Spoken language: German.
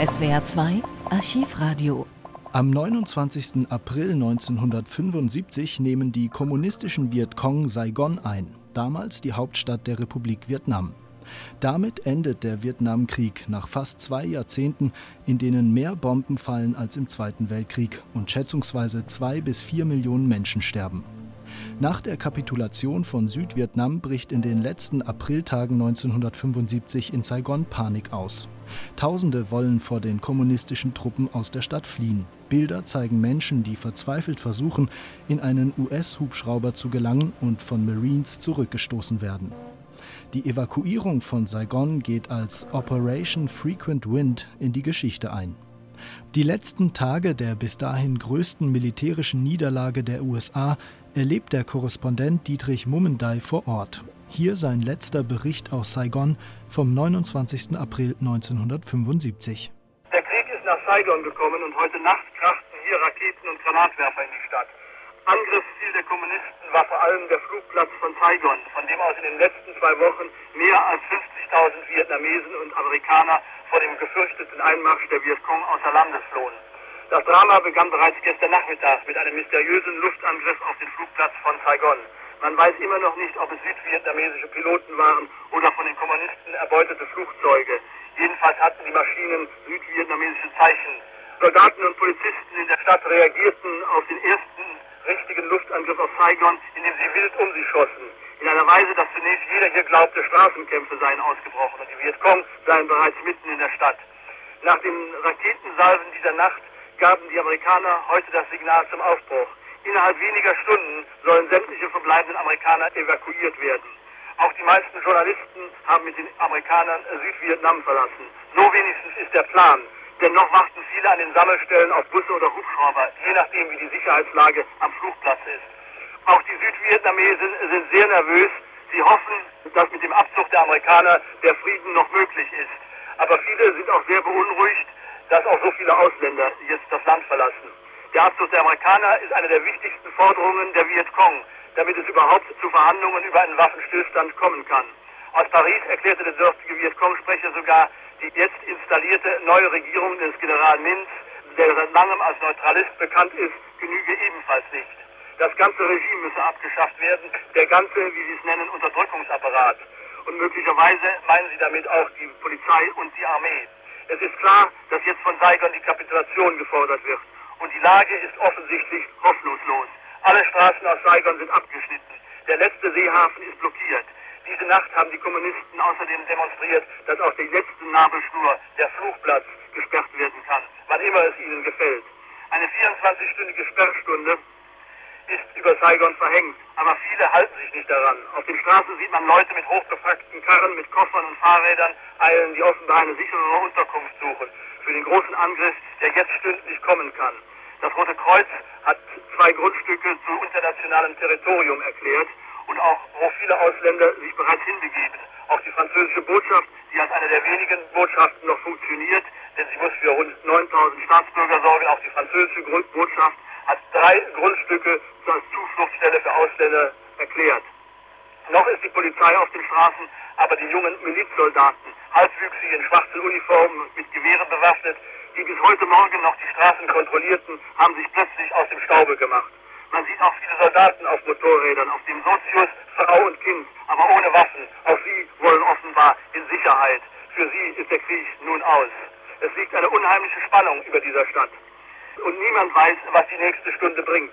SWR 2 Archivradio. Am 29. April 1975 nehmen die kommunistischen Vietcong Saigon ein, damals die Hauptstadt der Republik Vietnam. Damit endet der Vietnamkrieg nach fast zwei Jahrzehnten, in denen mehr Bomben fallen als im Zweiten Weltkrieg und schätzungsweise zwei bis vier Millionen Menschen sterben. Nach der Kapitulation von Südvietnam bricht in den letzten Apriltagen 1975 in Saigon Panik aus. Tausende wollen vor den kommunistischen Truppen aus der Stadt fliehen. Bilder zeigen Menschen, die verzweifelt versuchen, in einen US-Hubschrauber zu gelangen und von Marines zurückgestoßen werden. Die Evakuierung von Saigon geht als Operation Frequent Wind in die Geschichte ein. Die letzten Tage der bis dahin größten militärischen Niederlage der USA erlebt der Korrespondent Dietrich Mummendey vor Ort. Hier sein letzter Bericht aus Saigon vom 29. April 1975. Der Krieg ist nach Saigon gekommen und heute Nacht krachten hier Raketen und Granatwerfer in die Stadt. Angriffsziel der Kommunisten war vor allem der Flugplatz von Saigon, von dem aus in den letzten zwei Wochen mehr als 50.000 Vietnamesen und Amerikaner vor dem gefürchteten Einmarsch der Vietcong außer Landes flohen. Das Drama begann bereits gestern Nachmittag mit einem mysteriösen Luftangriff auf den Flugplatz von Saigon. Man weiß immer noch nicht, ob es südvietnamesische Piloten waren oder von den Kommunisten erbeutete Flugzeuge. Jedenfalls hatten die Maschinen südvietnamesische Zeichen. Soldaten und Polizisten in der Stadt reagierten auf den ersten richtigen Luftangriff auf Saigon, indem sie wild um sie schossen. In einer Weise, dass zunächst jeder hier glaubte, Straßenkämpfe seien ausgebrochen und die Vietcong seien bereits mitten in der Stadt. Nach den Raketensalven dieser Nacht gaben die Amerikaner heute das Signal zum Aufbruch. Innerhalb weniger Stunden sollen sämtliche verbleibenden Amerikaner evakuiert werden. Auch die meisten Journalisten haben mit den Amerikanern Südvietnam verlassen. So wenigstens ist der Plan. Denn noch warten viele an den Sammelstellen auf Busse oder Hubschrauber, je nachdem wie die Sicherheitslage am Flugplatz ist. Auch die Südvietnamesen sind sehr nervös. Sie hoffen, dass mit dem Abzug der Amerikaner der Frieden noch möglich ist. Aber viele sind auch sehr beunruhigt, dass auch so viele Ausländer jetzt das Land verlassen. Der Abzug der Amerikaner ist eine der wichtigsten Forderungen der Vietcong, damit es überhaupt zu Verhandlungen über einen Waffenstillstand kommen kann. Aus Paris erklärte der dörfliche Vietcong-Sprecher sogar, die jetzt installierte neue Regierung des General Minz, der seit langem als Neutralist bekannt ist, genüge ebenfalls nicht. Das ganze Regime müsse abgeschafft werden, der ganze, wie Sie es nennen, Unterdrückungsapparat. Und möglicherweise meinen Sie damit auch die Polizei und die Armee. Es ist klar, dass jetzt von Saigon die Kapitulation gefordert wird. Und die Lage ist offensichtlich hoffnungslos. Alle Straßen aus Saigon sind abgeschnitten. Der letzte Seehafen ist blockiert. Diese Nacht haben die Kommunisten außerdem demonstriert, dass auch die letzte Nabelschnur, der Fluchplatz, gesperrt werden kann, wann immer es ihnen gefällt. Eine 24-stündige Sperrstunde ist über Saigon verhängt, aber viele halten sich nicht daran. Auf den Straßen sieht man Leute mit hochgefrackten Karren, mit Koffern und Fahrrädern eilen, die offenbar eine sicherere Unterkunft suchen für den großen Angriff, der jetzt stündlich kommen kann. Das Rote Kreuz hat zwei Grundstücke zu internationalem Territorium erklärt und auch wo viele Ausländer sich bereits hinbegeben. Auch die französische Botschaft, die als eine der wenigen Botschaften noch funktioniert, denn sie muss für rund 9000 Staatsbürger sorgen, auch die französische Botschaft hat drei Grundstücke als Zufluchtsstelle für Ausländer erklärt. Noch ist die Polizei auf den Straßen, aber die jungen Milizsoldaten, halbwüchsige in schwarzen Uniformen mit Gewehren bewaffnet, die bis heute Morgen noch die Straßen kontrollierten, haben sich plötzlich aus dem Staube gemacht. Man sieht auch viele Soldaten auf Motorrädern, auf dem Sozius, Frau und Kind, aber ohne Waffen. Auch sie wollen offenbar in Sicherheit. Für sie ist der Krieg nun aus. Es liegt eine unheimliche Spannung über dieser Stadt. Und niemand weiß, was die nächste Stunde bringt.